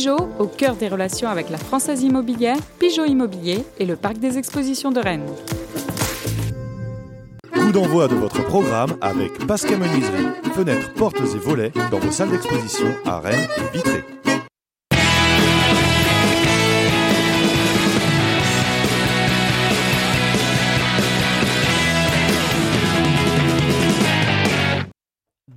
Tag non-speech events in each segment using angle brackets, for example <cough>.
Pigeot, au cœur des relations avec la Française Immobilière, Pigeot Immobilier et le Parc des Expositions de Rennes. Coup d'envoi de votre programme avec Pascal Menuiserie, fenêtres, portes et volets dans vos salles d'exposition à Rennes et Vitré.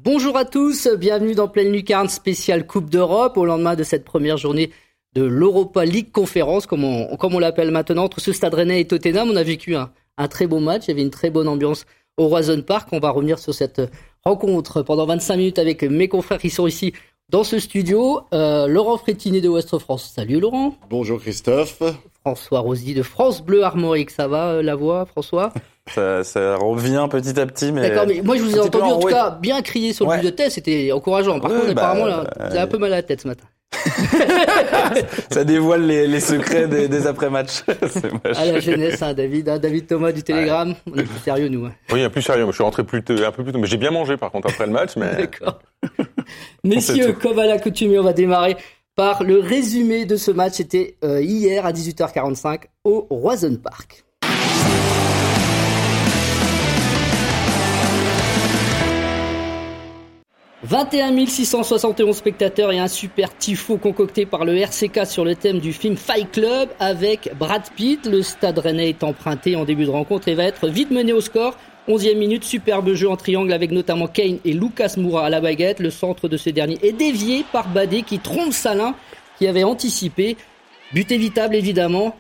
Bonjour à tous, bienvenue dans Pleine Lucarne spéciale Coupe d'Europe au lendemain de cette première journée de l'Europa League Conférence, comme on, comme on l'appelle maintenant, entre ce Stade Rennais et Tottenham. On a vécu un, un très beau match, il y avait une très bonne ambiance au Roison Park. On va revenir sur cette rencontre pendant 25 minutes avec mes confrères qui sont ici dans ce studio. Euh, Laurent Frétini de Ouest France. Salut Laurent. Bonjour Christophe. François Rosy de France Bleu Armorique. Ça va euh, la voix, François? Ça, ça, revient petit à petit, mais. D'accord, mais moi je vous ai entendu en tout cas bien crier sur le ouais. but de tête, c'était encourageant. Par ouais, contre, bah, apparemment, là, vous avez un peu mal à la tête ce matin. <laughs> ça dévoile les, les secrets des, des après-matchs. <laughs> à la jeunesse, hein, David, hein, David Thomas du Télégramme. Ouais. On est plus sérieux, nous. Hein. Oui, plus sérieux. Je suis rentré plus tôt, un peu plus tôt, mais j'ai bien mangé par contre après le match. Mais... <laughs> D'accord. Messieurs, comme à l'accoutumée, on va démarrer par le résumé de ce match. C'était euh, hier à 18h45 au Roison Park. 21 671 spectateurs et un super tifo concocté par le RCK sur le thème du film Fight Club avec Brad Pitt. Le stade rennais est emprunté en début de rencontre et va être vite mené au score. 11e minute, superbe jeu en triangle avec notamment Kane et Lucas Moura à la baguette. Le centre de ce dernier est dévié par Badé qui trompe Salin qui avait anticipé. But évitable évidemment.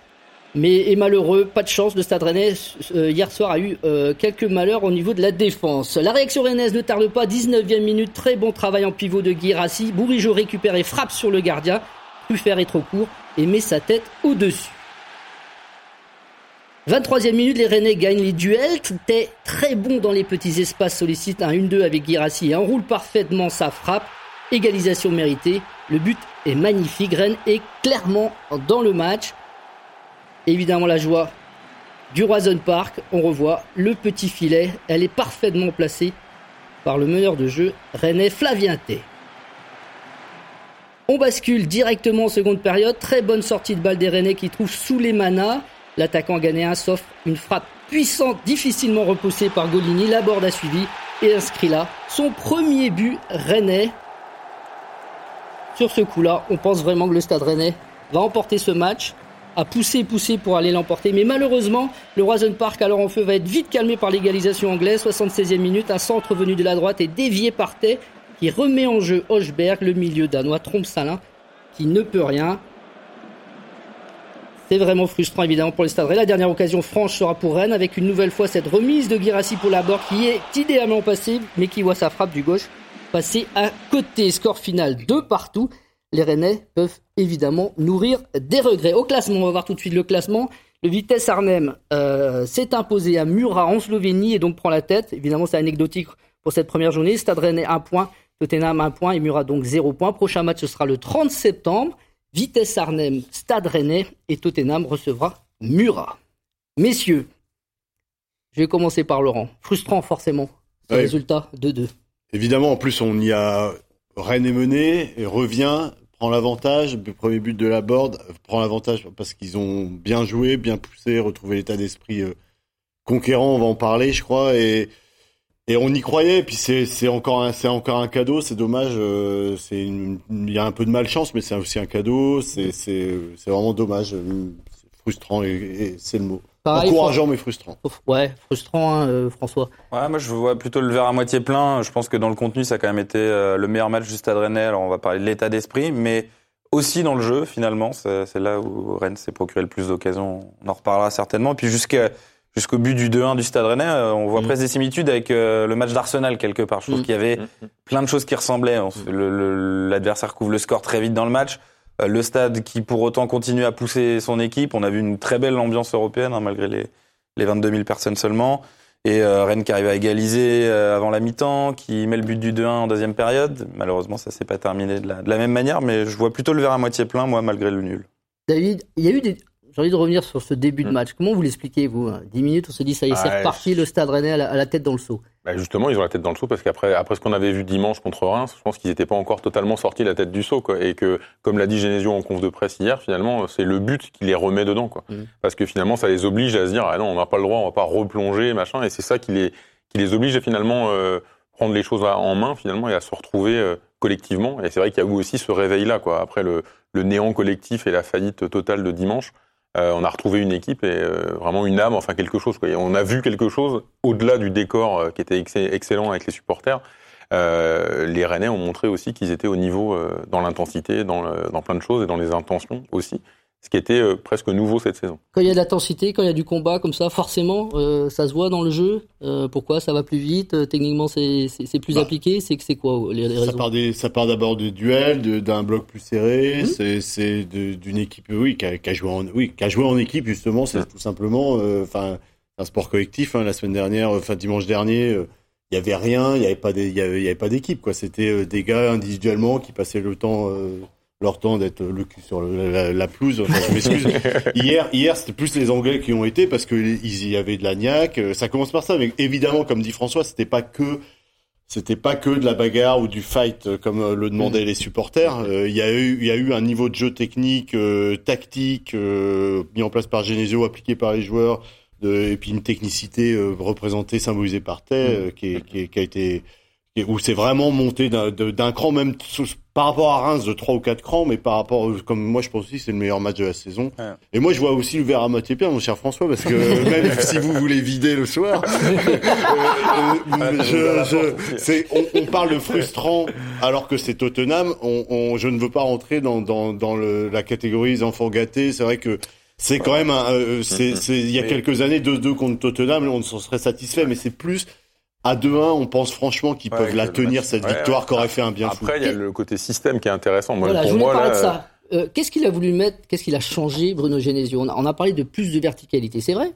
Mais est malheureux, pas de chance. Le Stade Rennais euh, hier soir a eu euh, quelques malheurs au niveau de la défense. La réaction rennaise ne tarde pas. 19e minute, très bon travail en pivot de Guirassi. Bourigeau récupère et frappe sur le gardien. Truffert est trop court et met sa tête au-dessus. 23e minute, les Rennais gagnent les duels. T'es très bon dans les petits espaces, sollicite un 1-2 avec Guirassi et enroule parfaitement sa frappe. Égalisation méritée. Le but est magnifique. Rennes est clairement dans le match. Évidemment la joie du Roison Park. On revoit le petit filet. Elle est parfaitement placée par le meneur de jeu, René Flavienté. On bascule directement en seconde période. Très bonne sortie de balle des Rennais qui trouve sous les manas. L'attaquant ghanéen s'offre une frappe puissante, difficilement repoussée par Golini. La borde a suivi et inscrit là son premier but Rennais. Sur ce coup-là, on pense vraiment que le stade Rennais va emporter ce match a poussé, poussé pour aller l'emporter. Mais malheureusement, le Roison Park, alors en feu, va être vite calmé par l'égalisation anglaise. 76e minute, un centre venu de la droite est dévié par Tay, qui remet en jeu Hochberg, le milieu danois, trompe Salin, qui ne peut rien. C'est vraiment frustrant évidemment pour les stades. La dernière occasion franche sera pour Rennes avec une nouvelle fois cette remise de Girassi pour la bord qui est idéalement passée mais qui voit sa frappe du gauche passer à côté. Score final de partout les Rennais peuvent évidemment nourrir des regrets. Au classement, on va voir tout de suite le classement. Le Vitesse Arnhem euh, s'est imposé à Murat en Slovénie et donc prend la tête. Évidemment, c'est anecdotique pour cette première journée. Stade Rennais 1 point, Tottenham 1 point et Murat donc 0 point. Prochain match, ce sera le 30 septembre. Vitesse Arnhem, Stade Rennais et Tottenham recevra Murat. Messieurs, je vais commencer par Laurent. Frustrant forcément, ce résultat 2-2. Évidemment, en plus, on y a Rennes est mené et revient, prend l'avantage. Le premier but de la board prend l'avantage parce qu'ils ont bien joué, bien poussé, retrouvé l'état d'esprit euh, conquérant. On va en parler, je crois, et et on y croyait. Puis c'est encore un encore un cadeau. C'est dommage. euh, il y a un peu de malchance, mais c'est aussi un cadeau. C'est vraiment dommage. Frustrant et, et c'est le mot. Pareil, Encourageant mais frustrant. Ouais, frustrant, hein, euh, François. Ouais, moi je vois plutôt le verre à moitié plein. Je pense que dans le contenu, ça a quand même été euh, le meilleur match du Stade Rennais. Alors on va parler de l'état d'esprit, mais aussi dans le jeu finalement. C'est là où Rennes s'est procuré le plus d'occasions. On en reparlera certainement. Puis jusqu'à jusqu'au but du 2-1 du Stade Rennais, euh, on voit Mm. presque des similitudes avec euh, le match d'Arsenal quelque part. Je trouve Mm. qu'il y avait plein de choses qui ressemblaient. L'adversaire couvre le score très vite dans le match. Euh, Le stade qui pour autant continue à pousser son équipe. On a vu une très belle ambiance européenne hein, malgré les, les 22 000 personnes seulement. Et euh, Rennes qui arrive à égaliser euh, avant la mi-temps, qui met le but du 2-1 en deuxième période. Malheureusement, ça s'est pas terminé de la, de la même manière, mais je vois plutôt le verre à moitié plein, moi, malgré le nul. David, il y a eu des, j'ai envie de revenir sur ce début de Mm. match. Comment vous l'expliquez, vous 10 minutes, on se dit, ça y est, c'est Ouais, reparti, le stade rennais à la, à la tête dans le saut. Bah, justement, ils ont la tête dans le seau parce qu'après, après ce qu'on avait vu dimanche contre Reims, je pense qu'ils n'étaient pas encore totalement sortis la tête du seau, quoi. Et que, comme l'a dit Genesio en conf de presse hier, finalement, c'est le but qui les remet dedans, quoi. Mhm. Parce que finalement, ça les oblige à se dire, ah non, on n'a pas le droit, on va pas replonger, machin. Et c'est ça qui les, qui les oblige à finalement euh, prendre les choses en main, finalement, et à se retrouver euh, collectivement. Et c'est vrai qu'il y a eu aussi ce réveil-là, quoi. Après le, le néant collectif et la faillite totale de dimanche. Euh, on a retrouvé une équipe et euh, vraiment une âme, enfin quelque chose. Quoi. On a vu quelque chose au-delà du décor euh, qui était ex- excellent avec les supporters. Euh, les Rennais ont montré aussi qu'ils étaient au niveau euh, dans l'intensité, dans, dans plein de choses et dans les intentions aussi, ce qui était euh, presque nouveau cette saison. Quand il y a de l'intensité, quand il y a du combat comme ça, forcément, euh, ça se voit dans le jeu. Euh, pourquoi Ça va plus vite euh, Techniquement, c'est plus Bah, appliqué C'est que c'est quoi les, les Ça raisons part, des, ça part d'abord de duels, de- d'un bloc plus serré. Mhm. C'est, d'une équipe, oui, qui a, qui a joué en, oui, qui a joué en équipe justement. C'est tout simplement, euh, enfin, un sport collectif. hein, la semaine dernière, enfin dimanche dernier, euh, il y avait rien, il y avait pas, d'équipe. C'était des gars individuellement qui passaient le temps, euh, leur temps d'être le cul sur le- la, la pelouse. Enfin, je m'excuse. <laughs> hier, hier, c'était plus les Anglais qui ont été parce que ils y avaient de la niaque. Euh, Ça commence par ça, mais évidemment, comme dit François, c'était pas que c'était pas que de la bagarre ou du fight euh, comme euh, le demandaient les supporters. Euh, Il y a eu y a eu un niveau de jeu technique, euh, tactique euh, mis en place par Genesio, appliqué par les joueurs, de, et puis une technicité représentée, symbolisée par Tay, qui, est- qui, est- qui a été est- où c'est vraiment monté d'un cran même sous- par rapport à Reims de trois ou quatre crans, mais par rapport comme moi je pense aussi c'est le meilleur match de la saison. Et moi je vois aussi le verre à moitié plein, mon cher François, parce que <laughs> même si vous voulez vider le soir, <laughs> euh, euh, je, je- on, on parle de frustrant alors que c'est Tottenham. On, on- je ne veux pas rentrer dans, dans, dans le, la catégorie des enfants gâtés. C'est vrai que c'est quand même un, euh, c'est, il y a quelques années 2-2 contre Tottenham, on s'en serait satisfait, mais c'est plus à 2-1, on pense franchement qu'ils Ouais, peuvent la tenir match- cette ouais, victoire ouais. qu'aurait fait un bien fou. Après, il y a le côté système qui est intéressant. Moi, Voilà, je voulais moi, parler là, de ça. Euh, qu'est-ce qu'il a voulu mettre Qu'est-ce qu'il a changé, Bruno Genesio? On a, on a parlé de plus de verticalité, c'est vrai?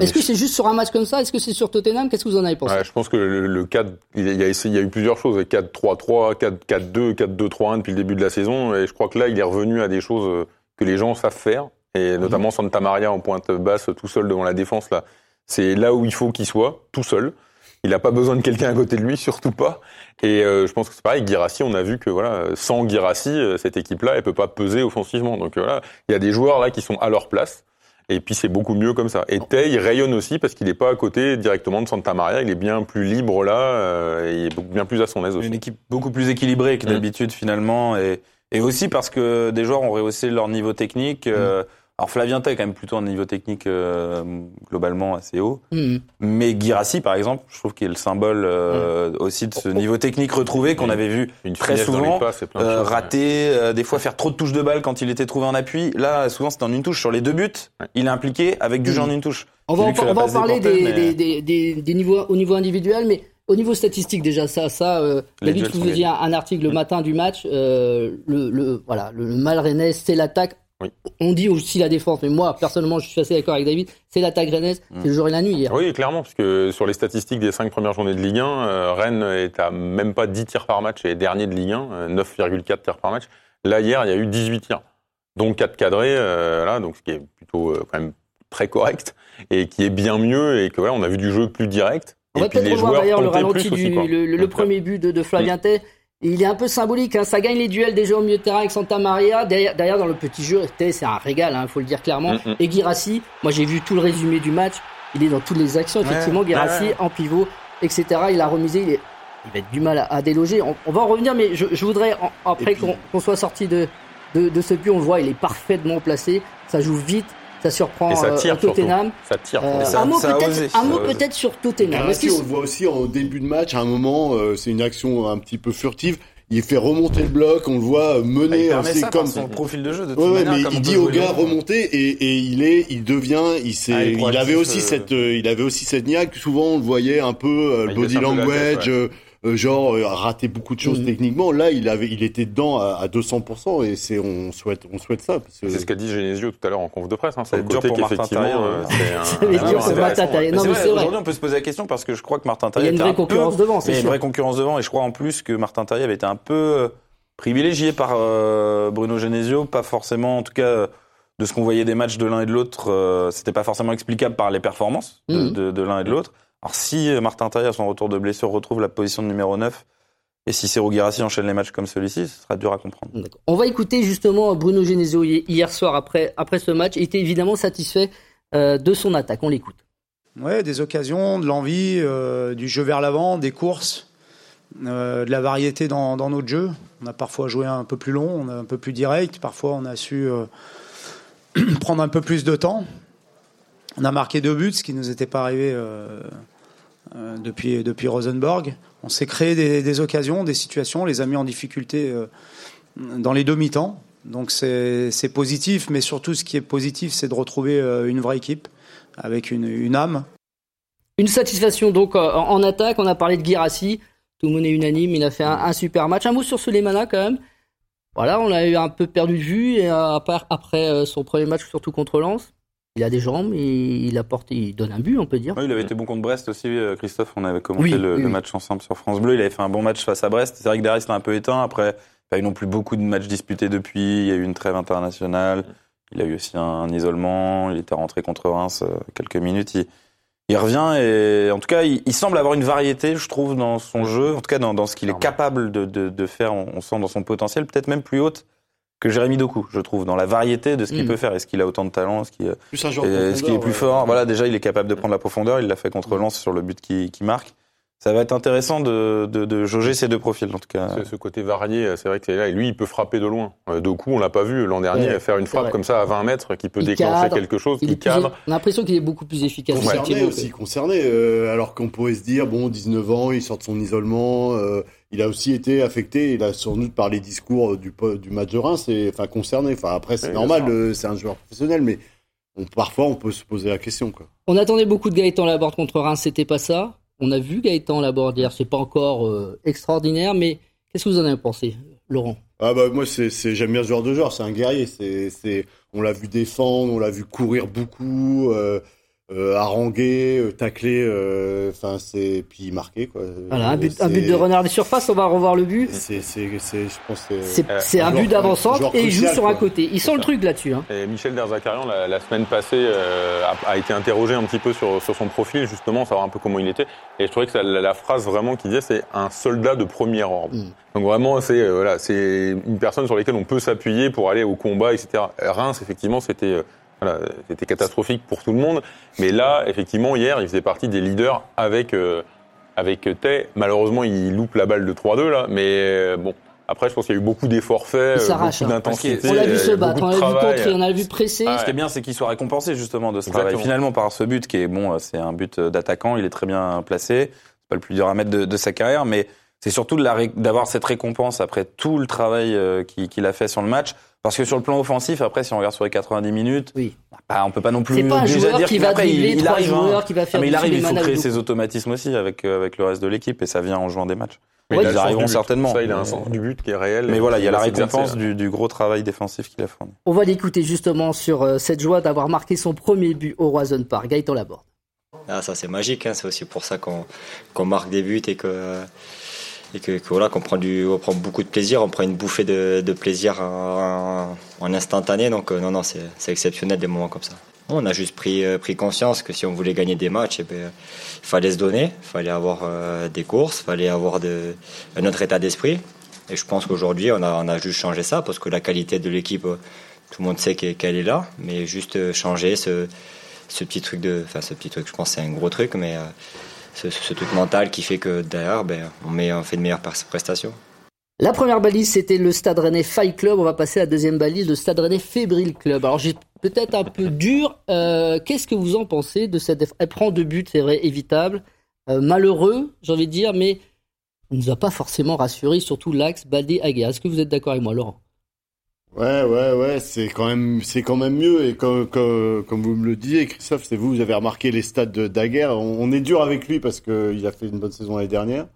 Est-ce que c'est juste sur un match comme ça? Est-ce que c'est sur Tottenham? Qu'est-ce que vous en avez pensé? Ouais, je pense que le, le 4, il y, a essayé, il y a eu plusieurs choses, 4-3-3, 4-4-2, 4-2-3-1 depuis le début de la saison, et je crois que là, il est revenu à des choses euh, que les gens savent faire, et notamment Santa Maria en pointe basse, tout seul devant la défense, là. C'est là où il faut qu'il soit, tout seul. Il n'a pas besoin de quelqu'un à côté de lui, surtout pas. Et euh, je pense que c'est pareil, Guirassi, on a vu que voilà, sans Guirassi, euh, cette équipe-là, elle peut pas peser offensivement. Donc euh, voilà, il y a des joueurs là qui sont à leur place. Et puis c'est beaucoup mieux comme ça. Et Tay, rayonne aussi parce qu'il n'est pas à côté directement de Santa Maria. Il est bien plus libre là euh, et il est bien plus à son aise aussi. Une équipe beaucoup plus équilibrée que Mm. d'habitude finalement, et, et aussi parce que des joueurs ont rehaussé leur niveau technique. euh, alors Flavien a quand même plutôt un niveau technique euh, globalement assez haut, Mhm. mais Girassi par exemple, je trouve qu'il est le symbole euh, aussi de ce niveau technique retrouvé qu'on Mm. avait vu Une très souvent, plein de euh, choses, ouais. rater, euh, des fois faire trop de touches de balle quand il était trouvé en appui. Là, souvent c'était en une touche. Sur les deux buts, Ouais. il est impliqué avec du jeu en une touche. On va, en, on va en parler des, mais- des, des, des, des niveaux, au niveau individuel, mais au niveau statistique déjà, ça, ça, euh, David duels sont faisait un, un article le Mm. matin du match, euh, le, le, voilà, le mal rennais, c'est l'attaque. Oui. On dit aussi la défense, mais moi, personnellement, je suis assez d'accord avec David, c'est l'attaque rennaise, Mm. c'est le jour et la nuit hier. Oui, clairement, parce que sur les statistiques des cinq premières journées de Ligue 1, euh, Rennes est à même pas 10 tirs par match et est dernier de Ligue 1, euh, 9,4 tirs par match. Là, hier, il y a eu 18 tirs, dont 4 cadrés, euh, là, donc ce qui est plutôt euh, quand même très correct et qui est bien mieux et que voilà, on a vu du jeu plus direct. On va peut-être revoir d'ailleurs le ralenti du aussi, le, le- le Donc, premier but de, de Flavien Tay. Il est un peu symbolique, hein. ça gagne les duels déjà au milieu de terrain avec Santa Maria. Derrière, derrière, dans le petit jeu, c'est un régal, il faut le dire clairement. Mm, mm. Et Girassi, moi j'ai vu tout le résumé du match, il est dans toutes les actions, effectivement, Ouais, Girassi ouais, en pivot, etc. Il a remisé, il, est- il va être du mal à, à déloger. On, on va en revenir, mais je, je voudrais, en- après puis- qu'on qu'on soit sorti de, de, de ce but, on le voit, il est parfaitement placé, ça joue vite, ça surprend Et ça euh, tire surtout. Tottenham. Ça tire. Euh, ça- un mot peut-être peut-être sur Tottenham. Qu'il- on le voit aussi en début de match, à un moment, euh, c'est une action un petit peu furtive. Il fait remonter le bloc, on le voit euh, Il mener permet aussi ça comme son profil de jeu de toute Ouais, ouais, manière, mais comme il dit peut au gars le- remonter et, et il est, il devient, il s'est, Ah, il avait aussi euh, cette, euh, il avait aussi cette niaque. Souvent, on le voyait un peu euh, body un peu la language, tête, euh, euh, genre euh, rater beaucoup de choses Mhm. techniquement. Là, il avait, il était dedans à, à 200% et c'est, on souhaite, on souhaite ça. Que C'est ce qu'a dit Genesio tout à l'heure en conf de presse. Hein, dur pour Martin Terrier, euh, ouais. <laughs> c'est dur pour Martin Terrier. aujourd'hui, on peut se poser la question parce que je crois que Martin Il y a Terrier une vraie un peu- concurrence devant, c'est Il y a une sûr. vraie concurrence devant et je crois en plus que Martin Terrier avait été un peu euh, privilégié par euh, Bruno Genesio, pas forcément, en tout cas, euh, de ce qu'on voyait des matchs de l'un et de l'autre, euh, c'était pas forcément explicable par les performances de, de- de l'un et de l'autre. Alors si euh, Martin Taille, à son retour de blessure, retrouve la position de numéro 9, et si Serou Guirassi enchaîne les matchs comme celui-ci, ce sera dur à comprendre. On va écouter justement Bruno Genesio hi- hier soir après, après ce match. Il était évidemment satisfait euh, de son attaque. On l'écoute. Ouais, des occasions, de l'envie, euh, du jeu vers l'avant, des courses, euh, de la variété dans, dans notre jeu. On a parfois joué un peu plus long, on a un peu plus direct. Parfois, on a su euh, <clears throat> prendre un peu plus de temps. On a marqué deux buts, ce qui nous était pas arrivé euh, euh, depuis, Rosenborg. On s'est créé des, occasions, des situations, on les a mis en difficulté euh, dans les demi-temps. Donc c'est positif, mais surtout ce qui est positif, c'est de retrouver une vraie équipe avec une, âme. Une satisfaction donc en, attaque. On a parlé de Girassi. Tout le monde est unanime. Il a fait un, super match. Un mot sur Sulemana quand même. Voilà, on l'a eu un peu perdu de vue après, après son premier match, surtout contre Lens. Il a des jambes et il apporte, il donne un but, on peut dire. Ouais, il avait été bon contre Brest aussi, euh, Christophe. On avait commenté Oui, le, oui, le oui. match ensemble sur France Bleu. Il avait fait un bon match face à Brest. C'est vrai que derrière, c'était un peu éteint. Après, il n'y a eu non plus beaucoup de matchs disputés depuis. Il y a eu une trêve internationale. Il a eu aussi un, un isolement. Il était rentré contre Reims euh, quelques minutes. Il, il revient et en tout cas, il, il semble avoir une variété, je trouve, dans son jeu. En tout cas, dans, dans ce qu'il est capable de, de, de faire. On, on sent dans son potentiel, peut-être même plus haute que Jérémy Doku, je trouve, dans la variété de ce qu'il Mm. peut faire. Est-ce qu'il a autant de talent? Est-ce qu'il Plus un est plus ouais. fort? Voilà, déjà, il est capable de prendre la profondeur. Il l'a fait contre Lens sur le but qui, qui marque. Ça va être intéressant de, de, de jauger ces deux profils, en tout cas. Ce, ce côte varié, c'est vrai que c'est là. Et lui, il peut frapper de loin. Euh, Doku, on l'a pas vu l'an dernier Ouais, faire une frappe vrai. comme ça à 20 mètres qui peut Il déclencher cadre. quelque chose, qui plus- cadre. on a l'impression qu'il est beaucoup plus efficace. Concerné aussi, concerné. euh, alors qu'on pourrait se dire, bon, 19 ans, il sort de son isolement. euh, il a aussi été affecté, il a sans doute par les discours du, du match de Reims, et, enfin concerné. Enfin après, c'est Oui, normal, euh, c'est un joueur professionnel, mais on- parfois on peut se poser la question. Quoi. On attendait beaucoup de Gaëtan Laborde contre Reims, c'était pas ça. On a vu Gaëtan Laborde hier, c'est pas encore euh, extraordinaire, mais qu'est-ce que vous en avez pensé, Laurent? Ah bah moi c'est c'est- j'aime bien ce genre de joueur, c'est un guerrier, c'est c'est on l'a vu défendre, on l'a vu courir beaucoup, euh, euh, haranguer, euh, tacler, euh, enfin c'est puis marquer quoi. Voilà, un but, un C'est- but de renard des surfaces, on va revoir le but. C'est c'est c'est je pense C'est Euh, c'est un joueur- but d'avant-centre et il joue sur un côté. Il sent le ça. truc là-dessus. Hein. Et Michel Derzakarian, la, la semaine passée, euh, a, a été interrogé un petit peu sur, sur son profil, justement, savoir un peu comment il était. Et je trouvais que ça- la, la phrase vraiment qu'il disait, c'est un soldat de premier ordre. Mm. Donc vraiment, c'est euh, voilà, c'est une personne sur laquelle on peut s'appuyer pour aller au combat, etc. Reims, effectivement, c'était euh, voilà, c'était catastrophique pour tout le monde. Mais là, effectivement, hier, il faisait partie des leaders avec euh, avec Tay. Malheureusement, il loupe la balle de 3-2 là, mais euh, bon. Après, je pense qu'il y a eu beaucoup d'efforts faits, Il euh, beaucoup hein. d'intensité. On l'a vu se battre, beaucoup on de l'a vu travail. contrer, on l'a vu presser. Ah Ce qui est bien, c'est qu'il soit récompensé justement de ce Exactement. travail. Finalement, par ce but qui est bon, c'est un but d'attaquant, il est très bien placé. C'est pas le plus dur à mettre de, de sa carrière, mais c'est surtout d'avoir cette récompense après tout le travail euh, qu'il qu'il a fait sur le match. Parce que sur le plan offensif, après, si on regarde sur les 90 minutes, Oui. bah, on peut pas non plus. C'est pas un joueur dire qui qu'il- va après, dribbler il, arrive, hein. joueurs, qui va Ah, faire mais du il arrive, il faut créer ses automatismes aussi avec euh, avec le reste de l'équipe et ça vient en jouant des matchs. Mais Ouais, ils arriveront certainement. Ça, il a un Mais- sens du but qui est réel. Mais voilà, il y a la récompense du, du gros travail défensif qu'il a fourni. On va l'écouter justement sur euh, cette joie d'avoir marqué son premier but au Roison Park. Gaëtan Laborde. Ah, ça c'est magique, hein. c'est aussi pour ça qu'on qu'on marque des buts et que, et que, voilà qu'on prend on prend beaucoup de plaisir, on prend une bouffée de, plaisir en, instantané. Donc euh, non non c'est exceptionnel des moments comme ça. On a juste pris euh, conscience que si on voulait gagner des matchs, eh ben, il fallait se donner, il fallait avoir euh, des courses, il fallait avoir un autre état d'esprit. Et je pense qu'aujourd'hui on a juste changé ça parce que la qualité de l'équipe, tout le monde sait qu'elle est là, mais juste changer ce petit truc de enfin ce petit truc je pense que c'est un gros truc mais ce, truc mental qui fait que derrière ben, on, fait de meilleures pres- prestations La première balise, c'était le Stade Rennais Fight Club. On va passer à la deuxième balise, le Stade Rennais Fébrile Club. Alors, j'ai peut-être un peu dur. Euh, Qu'est-ce que vous en pensez de cette Elle prend deux buts, c'est vrai, évitable. Euh, malheureux, j'ai envie de dire, mais on nous a pas forcément rassuré, surtout l'axe Baldé-Aguerre. Est-ce que vous êtes d'accord avec moi, Laurent? Ouais, ouais, ouais, c'est quand même, c'est quand même mieux. Et comme, comme, comme vous me le disiez, Christophe, c'est vous, vous avez remarqué les stats de Daguerre. On, on est dur avec lui parce qu'il a fait une bonne saison l'année dernière.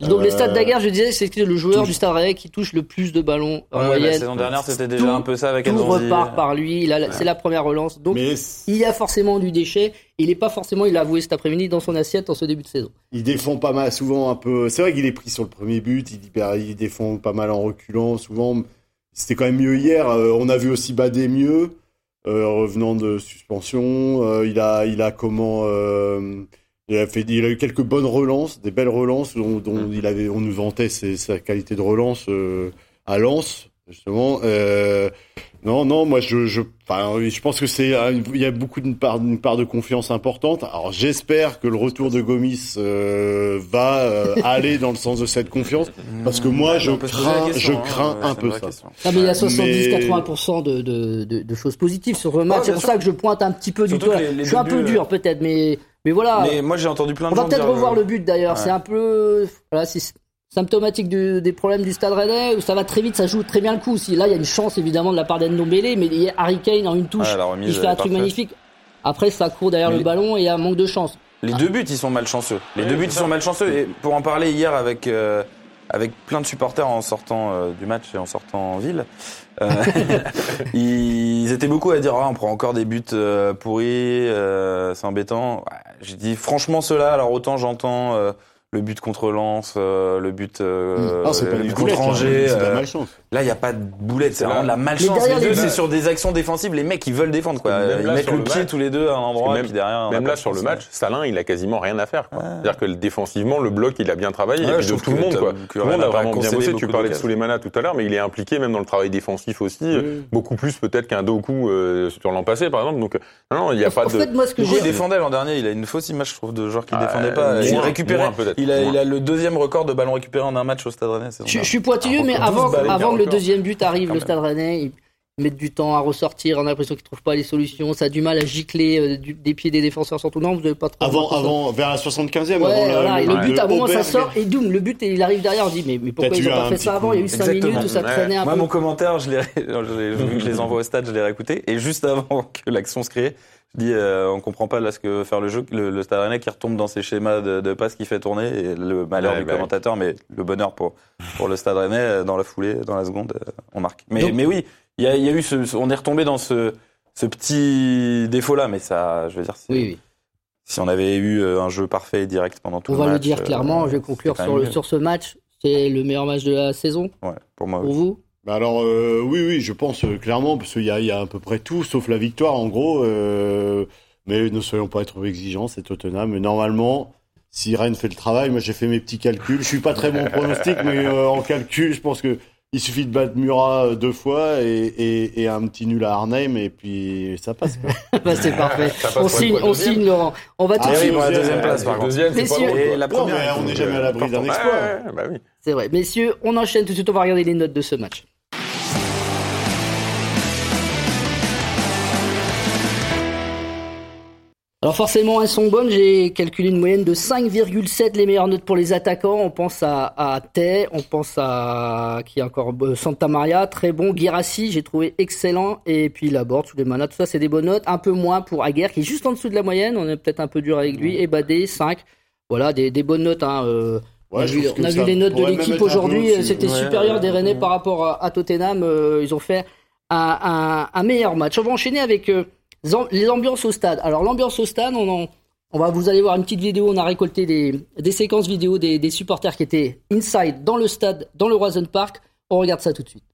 Donc, les Euh, Stades d'Aguerre, je disais, c'est le joueur touche. du Stade Rennais qui touche le plus de ballons en Ouais, la moyenne. saison dernière, c'était Tout- déjà un peu ça avec Tout Nzonzi. repart par lui. C'est la première relance. Donc, Mais il y a forcément du déchet. Il n'est pas forcément, il l'a avoué cet après-midi, dans son assiette en ce début de saison. il défend pas mal, souvent un peu. C'est vrai qu'il est pris sur le premier but. Il défend pas mal en reculant. Souvent, c'était quand même mieux hier. Euh, on a vu aussi Badé mieux. euh, revenant de suspension. Euh, il a, il a comment euh, il a fait, il a eu quelques bonnes relances, des belles relances dont, dont Mm. il avait, on nous vantait ses- sa qualité de relance euh, à Lens justement. Euh, non, non, moi je, je, enfin, oui, je pense que c'est, un- il y a beaucoup d'une part, une part de confiance importante. Alors j'espère que le retour de Gomis euh, va euh, <laughs> aller dans le sens de cette confiance, parce que moi je crains, question, je hein, crains un peu ça. Non, mais il y a Mais- 70-80% de, de, de, de choses positives sur le match. Ouais, c'est pour sûr. ça que je pointe un petit peu Surtout du doigt. que les- les Je suis un peu dur peut-être, mais, mais voilà. Mais moi j'ai entendu plein de On va peut-être dire, revoir euh, le but d'ailleurs. ouais. C'est un peu, voilà, c'est symptomatique du- des problèmes du Stade Rennais où ça va très vite, ça joue très bien le coup. Si là il y a une chance évidemment de la part d'Endombele, mais il y a Harry Kane en une touche, remise, il fait un est truc magnifique. Après ça court derrière Mais le ballon et il y a un manque de chance. Les deux buts, ils sont malchanceux. Les Ouais, deux buts, ils sont malchanceux. Et pour en parler hier avec euh, avec plein de supporters en sortant euh, du match et en sortant en ville, euh, <laughs> ils étaient beaucoup à dire ah, on prend encore des buts euh, pourris, euh, c'est embêtant. Ouais, J'ai dit franchement ceux-là. Alors autant j'entends euh, le but contre Lens, euh, le but euh, Ah, c'est pas le du but contre Angers. c'est de la euh, malchance. Là, il n'y a pas de boulette, c'est vraiment de la malchance. Les deux, c'est sur des actions défensives. Les mecs, ils veulent défendre, quoi. Même Ils là, mettent le, le pied match, tous les deux à un endroit, même- et puis derrière. Même là sur le match, Salin, il a quasiment rien à faire. quoi. C'est-à-dire que défensivement, le bloc, il a bien travaillé. Ouais, et puis je de trouve tout le monde, quoi. Tout le monde a vraiment bien bossé. Tu parlais de. Souleymana tout à l'heure, mais il est impliqué même dans le travail défensif aussi, euh, beaucoup plus peut-être qu'un Doku euh, sur l'an passé, par exemple. Donc, euh, non, il n'y a pas de. il défendait l'an dernier. Il a une fausse image, je trouve, de joueur qui Ah, défendait pas. il moins, récupérait. Il, a, il le deuxième record de ballons récupérés en un match au Stade Rennais. je, suis pointilleux, Ah, mais avant, 12 balles, avant que le deuxième but arrive, Quand le. Stade Rennais, ils mettent du temps à ressortir. On a l'impression qu'ils trouvent pas les solutions. Ça a du mal à gicler euh, du- des pieds des défenseurs. Surtout non, vous n'avez pas trop. Avant, avant, vers la 75e, Ouais, avant le- et le le but, à un moment, ça sort, et doum, le but, il arrive derrière, on dit, mais, mais pourquoi ils ont eu pas fait ça avant? Il y a eu 5 Exactement. minutes où ça Ouais. traînait un Moi, peu. mon commentaire, je l'ai, <laughs> je l'ai- vu que je les envoie au stade, je l'ai réécouté. Et juste avant <laughs> que l'action se crée, je dis, euh, on comprend pas là ce que veut faire le jeu. Le, le Stade Rennais qui retombe dans ses schémas de, de passes qui fait tourner. Et le malheur Ouais, du bah oui. commentateur, mais le bonheur pour, pour le Stade Rennais, euh, dans la foulée, dans la seconde, euh, on marque. Mais, Donc- mais oui, il y a, il y a eu ce, on est retombé dans ce, ce petit défaut-là. Mais ça, je veux dire, c'est- Oui, oui. si on avait eu un jeu parfait et direct pendant tout On le va match. le dire euh, clairement, je vais conclure sur, le, sur ce match. C'est le meilleur match de la saison Ouais, pour moi. pour oui. vous Bah alors euh, oui oui je pense euh, clairement parce qu'il y y a à peu près tout sauf la victoire en gros euh, mais ne soyons pas trop exigeants c'est Tottenham. Mais normalement si Rennes fait le travail moi j'ai fait mes petits calculs. Je suis pas très bon pronostic mais euh, en calcul je pense que il suffit de battre Murat euh, deux fois et, et, et un petit nul à Arnhem et puis ça passe quoi. <laughs> Bah, C'est parfait. On signe, on signe, Laurent. On va tout Ah de suite. la deuxième place, par deuxième, c'est pas Et la Non, première. mais on n'est jamais à l'abri d'un exploit. bah oui. C'est vrai. Messieurs, on enchaîne tout de suite. On va regarder les notes de ce match. Alors forcément, elles sont bonnes. J'ai calculé une moyenne de 5,7 les meilleures notes pour les attaquants. On pense à, à Tay, on pense à qui est encore euh, Santa Maria, très bon. Girassi, j'ai trouvé excellent. Et puis Laborde, Souleymana, tout ça, c'est des bonnes notes. Un peu moins pour Aguerre, qui est juste en dessous de la moyenne. On est peut-être un peu dur avec lui. Et Badé, 5. Voilà, des, des bonnes notes. Hein, euh, on a Ouais, vu, on a vu les notes de l'équipe aujourd'hui, au-dessus. c'était Ouais, supérieur ouais, des Rennais ouais. par rapport à, à Tottenham. euh, ils ont fait un, un- un meilleur match. On va enchaîner avec euh, les am- les ambiances au stade. Alors l'ambiance au stade, on, en- on va vous allez voir une petite vidéo. On a récolté des, des séquences vidéo des, des supporters qui étaient inside dans le stade, dans le Roison Park. On regarde ça tout de suite.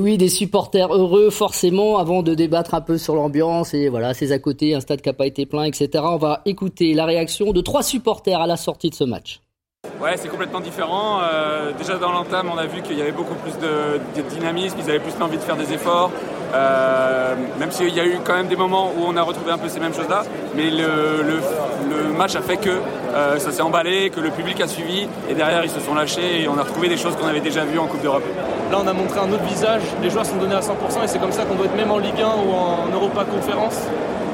Des supporters heureux, forcément, avant de débattre un peu sur l'ambiance et voilà, ses à côté, un stade qui n'a pas été plein, etc. On va écouter la réaction de trois supporters à la sortie de ce match. Ouais, c'est complètement différent. Euh, déjà dans l'entame, on a vu qu'il y avait beaucoup plus de, de dynamisme, ils avaient plus l'envie de faire des efforts. Euh, même s'il y a eu quand même des moments où on a retrouvé un peu ces mêmes choses-là, mais le, le, le match a fait que euh, ça s'est emballé, que le public a suivi, et derrière ils se sont lâchés et on a retrouvé des choses qu'on avait déjà vues en Coupe d'Europe. Là, on a montré un autre visage, les joueurs sont donnés à 100% et c'est comme ça qu'on doit être même en Ligue 1 ou en Europa Conférence.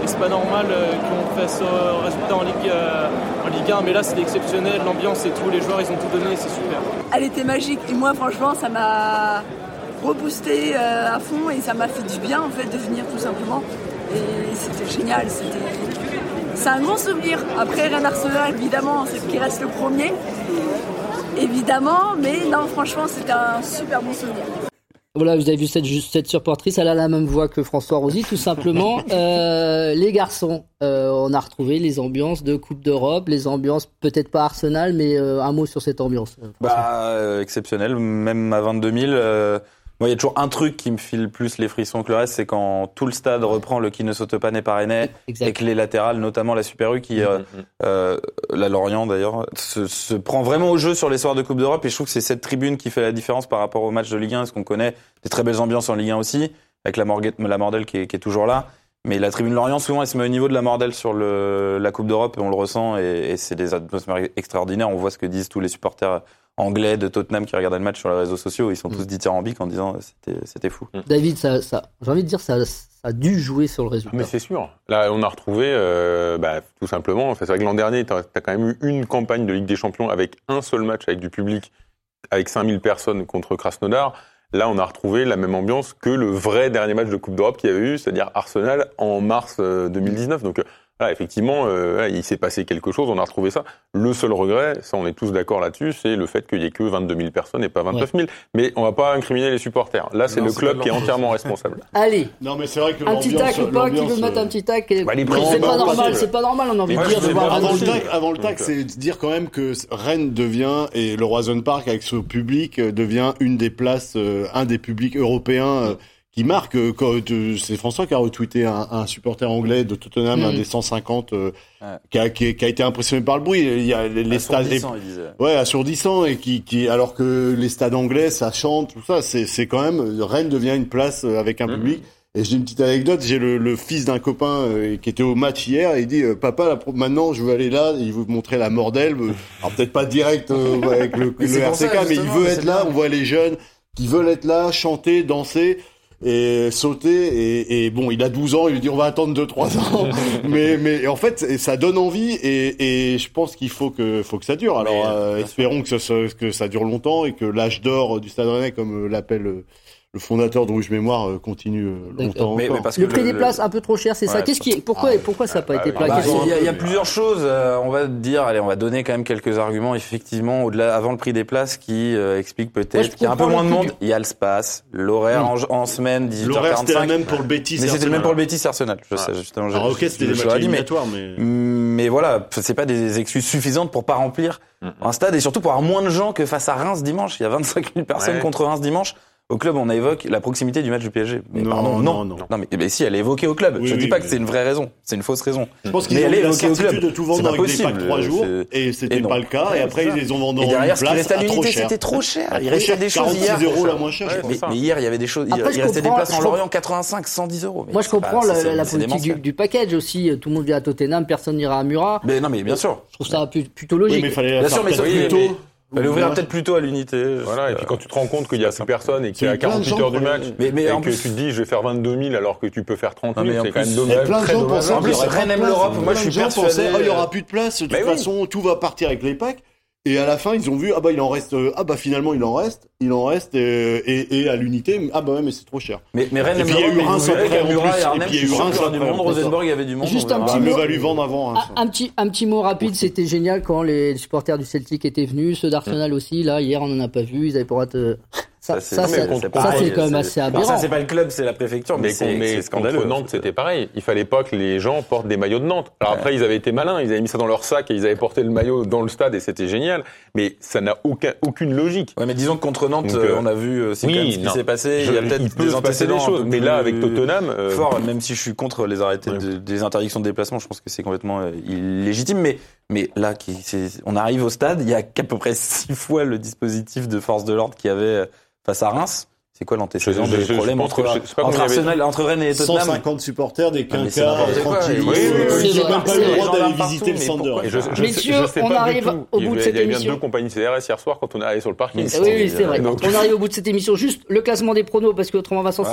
Et c'est pas normal euh, qu'on fasse ce résultat en Ligue, euh, en Ligue 1, mais là c'est exceptionnel, l'ambiance et tout, les joueurs ils ont tout donné, c'est super. Elle était magique et moi franchement ça m'a reboosté euh, à fond et ça m'a fait du bien en fait de venir tout simplement. Et c'était génial, c'était c'est un grand souvenir. Après Rennes Arsenal évidemment c'est ce qui reste le premier. Évidemment, mais non franchement c'était un super bon souvenir. Voilà, vous avez vu cette, cette supportrice, elle a la même voix que François Rosy, tout simplement. <laughs> Euh, les garçons, euh, on a retrouvé les ambiances de Coupe d'Europe, les ambiances peut-être pas Arsenal, mais euh, un mot sur cette ambiance. Bah, euh, exceptionnel, même à 22 000. Moi, il y a toujours un truc qui me file plus les frissons que le reste, c'est quand tout le stade reprend le qui ne saute pas n'est pas rennais, et que les latérales, notamment la Super U, qui, euh, euh, la Lorient d'ailleurs, se, se prend vraiment au jeu sur les soirs de Coupe d'Europe, et je trouve que c'est cette tribune qui fait la différence par rapport au match de Ligue 1, parce qu'on connaît des très belles ambiances en Ligue 1 aussi, avec la, Morgue- la Mordelle qui est, qui est toujours là. Mais la tribune Lorient, souvent, elle se met au niveau de la Mordelle sur le, la Coupe d'Europe, et on le ressent, et, et c'est des atmosphères extraordinaires. On voit ce que disent tous les supporters anglais de Tottenham qui regardaient le match sur les réseaux sociaux. Ils sont tous dithyrambiques en disant euh, c'était, c'était fou. David, ça, ça, j'ai envie de dire, ça, ça a dû jouer sur le résultat. Ah, Mais c'est sûr. Là, on a retrouvé, euh, bah, tout simplement, enfin, c'est vrai que l'an dernier, tu as, quand même eu une campagne de Ligue des Champions avec un seul match avec du public, avec 5000 personnes contre Krasnodar. Là, on a retrouvé la même ambiance que le vrai dernier match de Coupe d'Europe qu'il y avait eu, c'est-à-dire Arsenal en mars euh, 2019. Donc, euh, voilà, effectivement, euh, il s'est passé quelque chose, on a retrouvé ça. Le seul regret, ça on est tous d'accord là-dessus, c'est le fait qu'il y ait que 22 000 personnes et pas 29 000. Mais on va pas incriminer les supporters. Là, c'est le club qui est entièrement responsable. <laughs> Allez, Non, mais c'est vrai que un petit tac ou pas, qui veut mettre un euh, petit tac et- Bah, C'est pas normal, c'est pas normal, on a envie de dire Avant le tac, avant le tac, c'est de dire quand même que Rennes devient et le Roison Park avec ce public euh, devient une des places, euh, un des publics européens euh, qui marque. euh, quand, euh, c'est François qui a retweeté un, un supporter anglais de Tottenham, Mm. un des 150, euh, Ouais. qui, a, qui, qui a été impressionné par le bruit. Il y a les, les stades, les- Assourdissant, il disait. ouais, assourdissant et qui, qui, alors que les stades anglais, ça chante, tout ça, c'est, c'est quand même Rennes devient une place euh, avec un Mhm. public. Et j'ai une petite anecdote, j'ai le, le fils d'un copain euh, qui était au match hier, et il dit euh, papa maintenant je veux aller là, il veut montrer la mordelle, euh, <laughs> alors peut-être pas direct euh, avec le, Mais le ça, RCK, mais il veut être là, bien. on voit les jeunes qui veulent être là, chanter, danser et sauter et, et bon il a 12 ans il lui dit on va attendre 2 3 ans. <laughs> Mais mais en fait ça donne envie et, et je pense qu'il faut que faut que ça dure. Alors Mais, euh, bien espérons que ça, ça- que ça dure longtemps et que l'âge d'or du Stade Rennais comme euh, l'appelle euh, le fondateur de Rouge Mémoire euh, continue euh, longtemps Mais, mais parce que Le prix des le- places un peu trop cher, c'est ça. Qu'est-ce qui est Pourquoi Ah, pourquoi ça n'a pas bah, été plaqué Bah, il y a, y plusieurs choses. euh, on va dire, allez, on va donner quand même quelques arguments. Effectivement, au-delà, avant le prix des places, qui euh, explique peut-être qu'il y a un peu moins de le monde. Il y a le space, l'horaire en, en semaine, 18h45. L'horaire c'était la même pour le Betis. mais et c'était le même pour le Betis et Arsenal. Je sais, Ouais. justement. Alors ok je- c'était des matchs dit, mais- éliminatoires mais Mais voilà, c'est pas des excuses suffisantes pour pas remplir un stade et surtout pour avoir moins de gens que face à Reims dimanche. Il y a 25 000 personnes contre Reims dimanche. Au club, on évoque la proximité du match du PSG. Mais Non, pardon, non, non, non. mais, mais si, elle est évoquée au club. Oui, je oui, dis pas mais- que c'est une vraie raison. C'est une fausse raison. Je pense Mais qu'ils ont elle eu est la évoquée au certitude club. de tout vendre pas avec des packs trois jours et c'était pas le cas. Et après ils les ont vendus Et en derrière, une ce qui place restait à l'unité, c'était trop cher. Il restait des choses 46 hier. euros la moins chère. je Ouais, crois. Mais, hier, il y avait des choses. il- Après, il je restait des comprends- places en Lorient 85, 110 euros. Moi, je comprends la, politique du, package aussi. Tout le monde vient à Tottenham, personne n'ira à Murat. Mais non, mais bien sûr. Je trouve ça plutôt Oui, logique. mais il fallait la Bien faire sûr, mais peut-être Elle ouvrira peut-être plus tôt à l'unité. Voilà, et puis quand tu te rends compte qu'il y a plus personne et qu'il y a C'est plein de 48 gens heures du match, Mais- mais et en que plus- tu te dis je vais faire 22 000 alors que tu peux faire 30 Non, 000, mais en c'est quand même dommage. Plein de gens pensaient En plus, Rennes aime l'Europe. Moi, je suis persuadé- ah, il y aura plus de place. De toute façon, tout va partir avec les packs. Et à la fin, ils ont vu, ah bah il en reste, euh, ah bah finalement il en reste, il en reste, euh, et, et à l'unité, ah bah ouais mais c'est trop cher. Mais, mais Rennes Et puis, il y a eu mais Reims après, en plus. et Et puis, il y a eu Reims après, Rosenborg, il y avait du monde. Juste on un petit mot. le va lui vendre avant. hein, Un, un petit, un petit mot rapide, c'était génial quand les supporters du Celtic étaient venus, ceux d'Arsenal aussi. Là, hier, on n'en a pas vu, ils avaient le droit de Ça, c'est- ça, c'est- quand même assez Non, aberrant. ça, c'est pas le club, c'est la préfecture, mais, Mais, c'est scandaleux. contre Nantes, c'était pareil. Il fallait pas que les gens portent des maillots de Nantes. Alors après, ils avaient été malins, ils avaient mis ça dans leur sac et ils avaient porté le maillot dans le stade et c'était génial. Mais ça n'a aucun, aucune logique. Ouais, mais disons que contre Nantes, Donc, euh, euh, on a vu euh, c'est quand même ce qui s'est passé. Je- il y a peut-être peut des se passer des antécédents choses, peu mais là, avec Tottenham, euh, fort, même si je suis contre les arrêtés de- des interdictions de déplacement, je pense que c'est complètement euh, illégitime. Mais mais là, on arrive au stade, il y a qu'à peu près <laughs> six fois le dispositif de force de l'ordre qu'il y avait euh, face à Reims. C'est quoi l'antécédent des je problèmes entre, je pas entre il y avait- Arsenal, entre Rennes et Tottenham 150 supporters, des Ah, quinquas, tranquilles. Oui, n'ont même pas le droit d'aller visiter le centre Messieurs, on arrive au bout de cette Il y a bien émission. deux compagnies CRS hier soir quand on est allé sur le parking. Eh Oui, oui, c'est vrai. On arrive au bout de cette émission. Juste le classement des pronos, parce que autrement Vincent,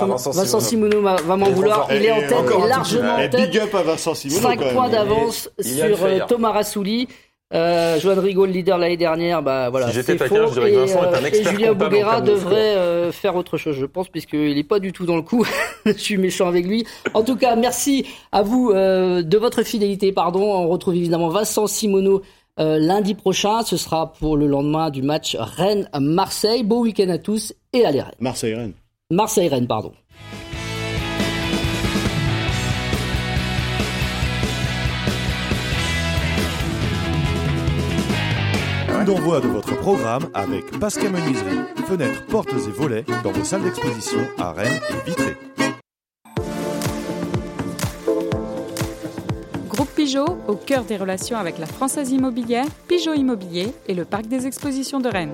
Simoneau- va, m'en vouloir. Il est en tête, largement Eh, en tête. Big up à Vincent Simoneau. 5 quand même. points d'avance sur euh. Thomas Rassouli. Euh, Joan Rigaud, le leader l'année dernière, bah voilà, Si j'étais taquin, faux. je dirais que Et, Vincent est un euh, expert et Julien Bouguera devrait euh, faire autre chose, je pense, puisqu'il n'est pas du tout dans le coup. <laughs> je suis méchant avec lui. En tout cas, merci à vous euh, de votre fidélité. Pardon, on retrouve évidemment Vincent Simoneau euh, lundi prochain. Ce sera pour le lendemain du match Rennes-Marseille. Beau week-end à tous et allez Rennes. Marseille-Rennes. Marseille-Rennes, pardon. D'envoi de votre programme avec Pascal Menuiserie. Fenêtres, portes et volets dans vos salles d'exposition à Rennes et Vitré. Groupe Pigeot, au cœur des relations avec la Française Immobilière, Pigeot Immobilier et le Parc des Expositions de Rennes.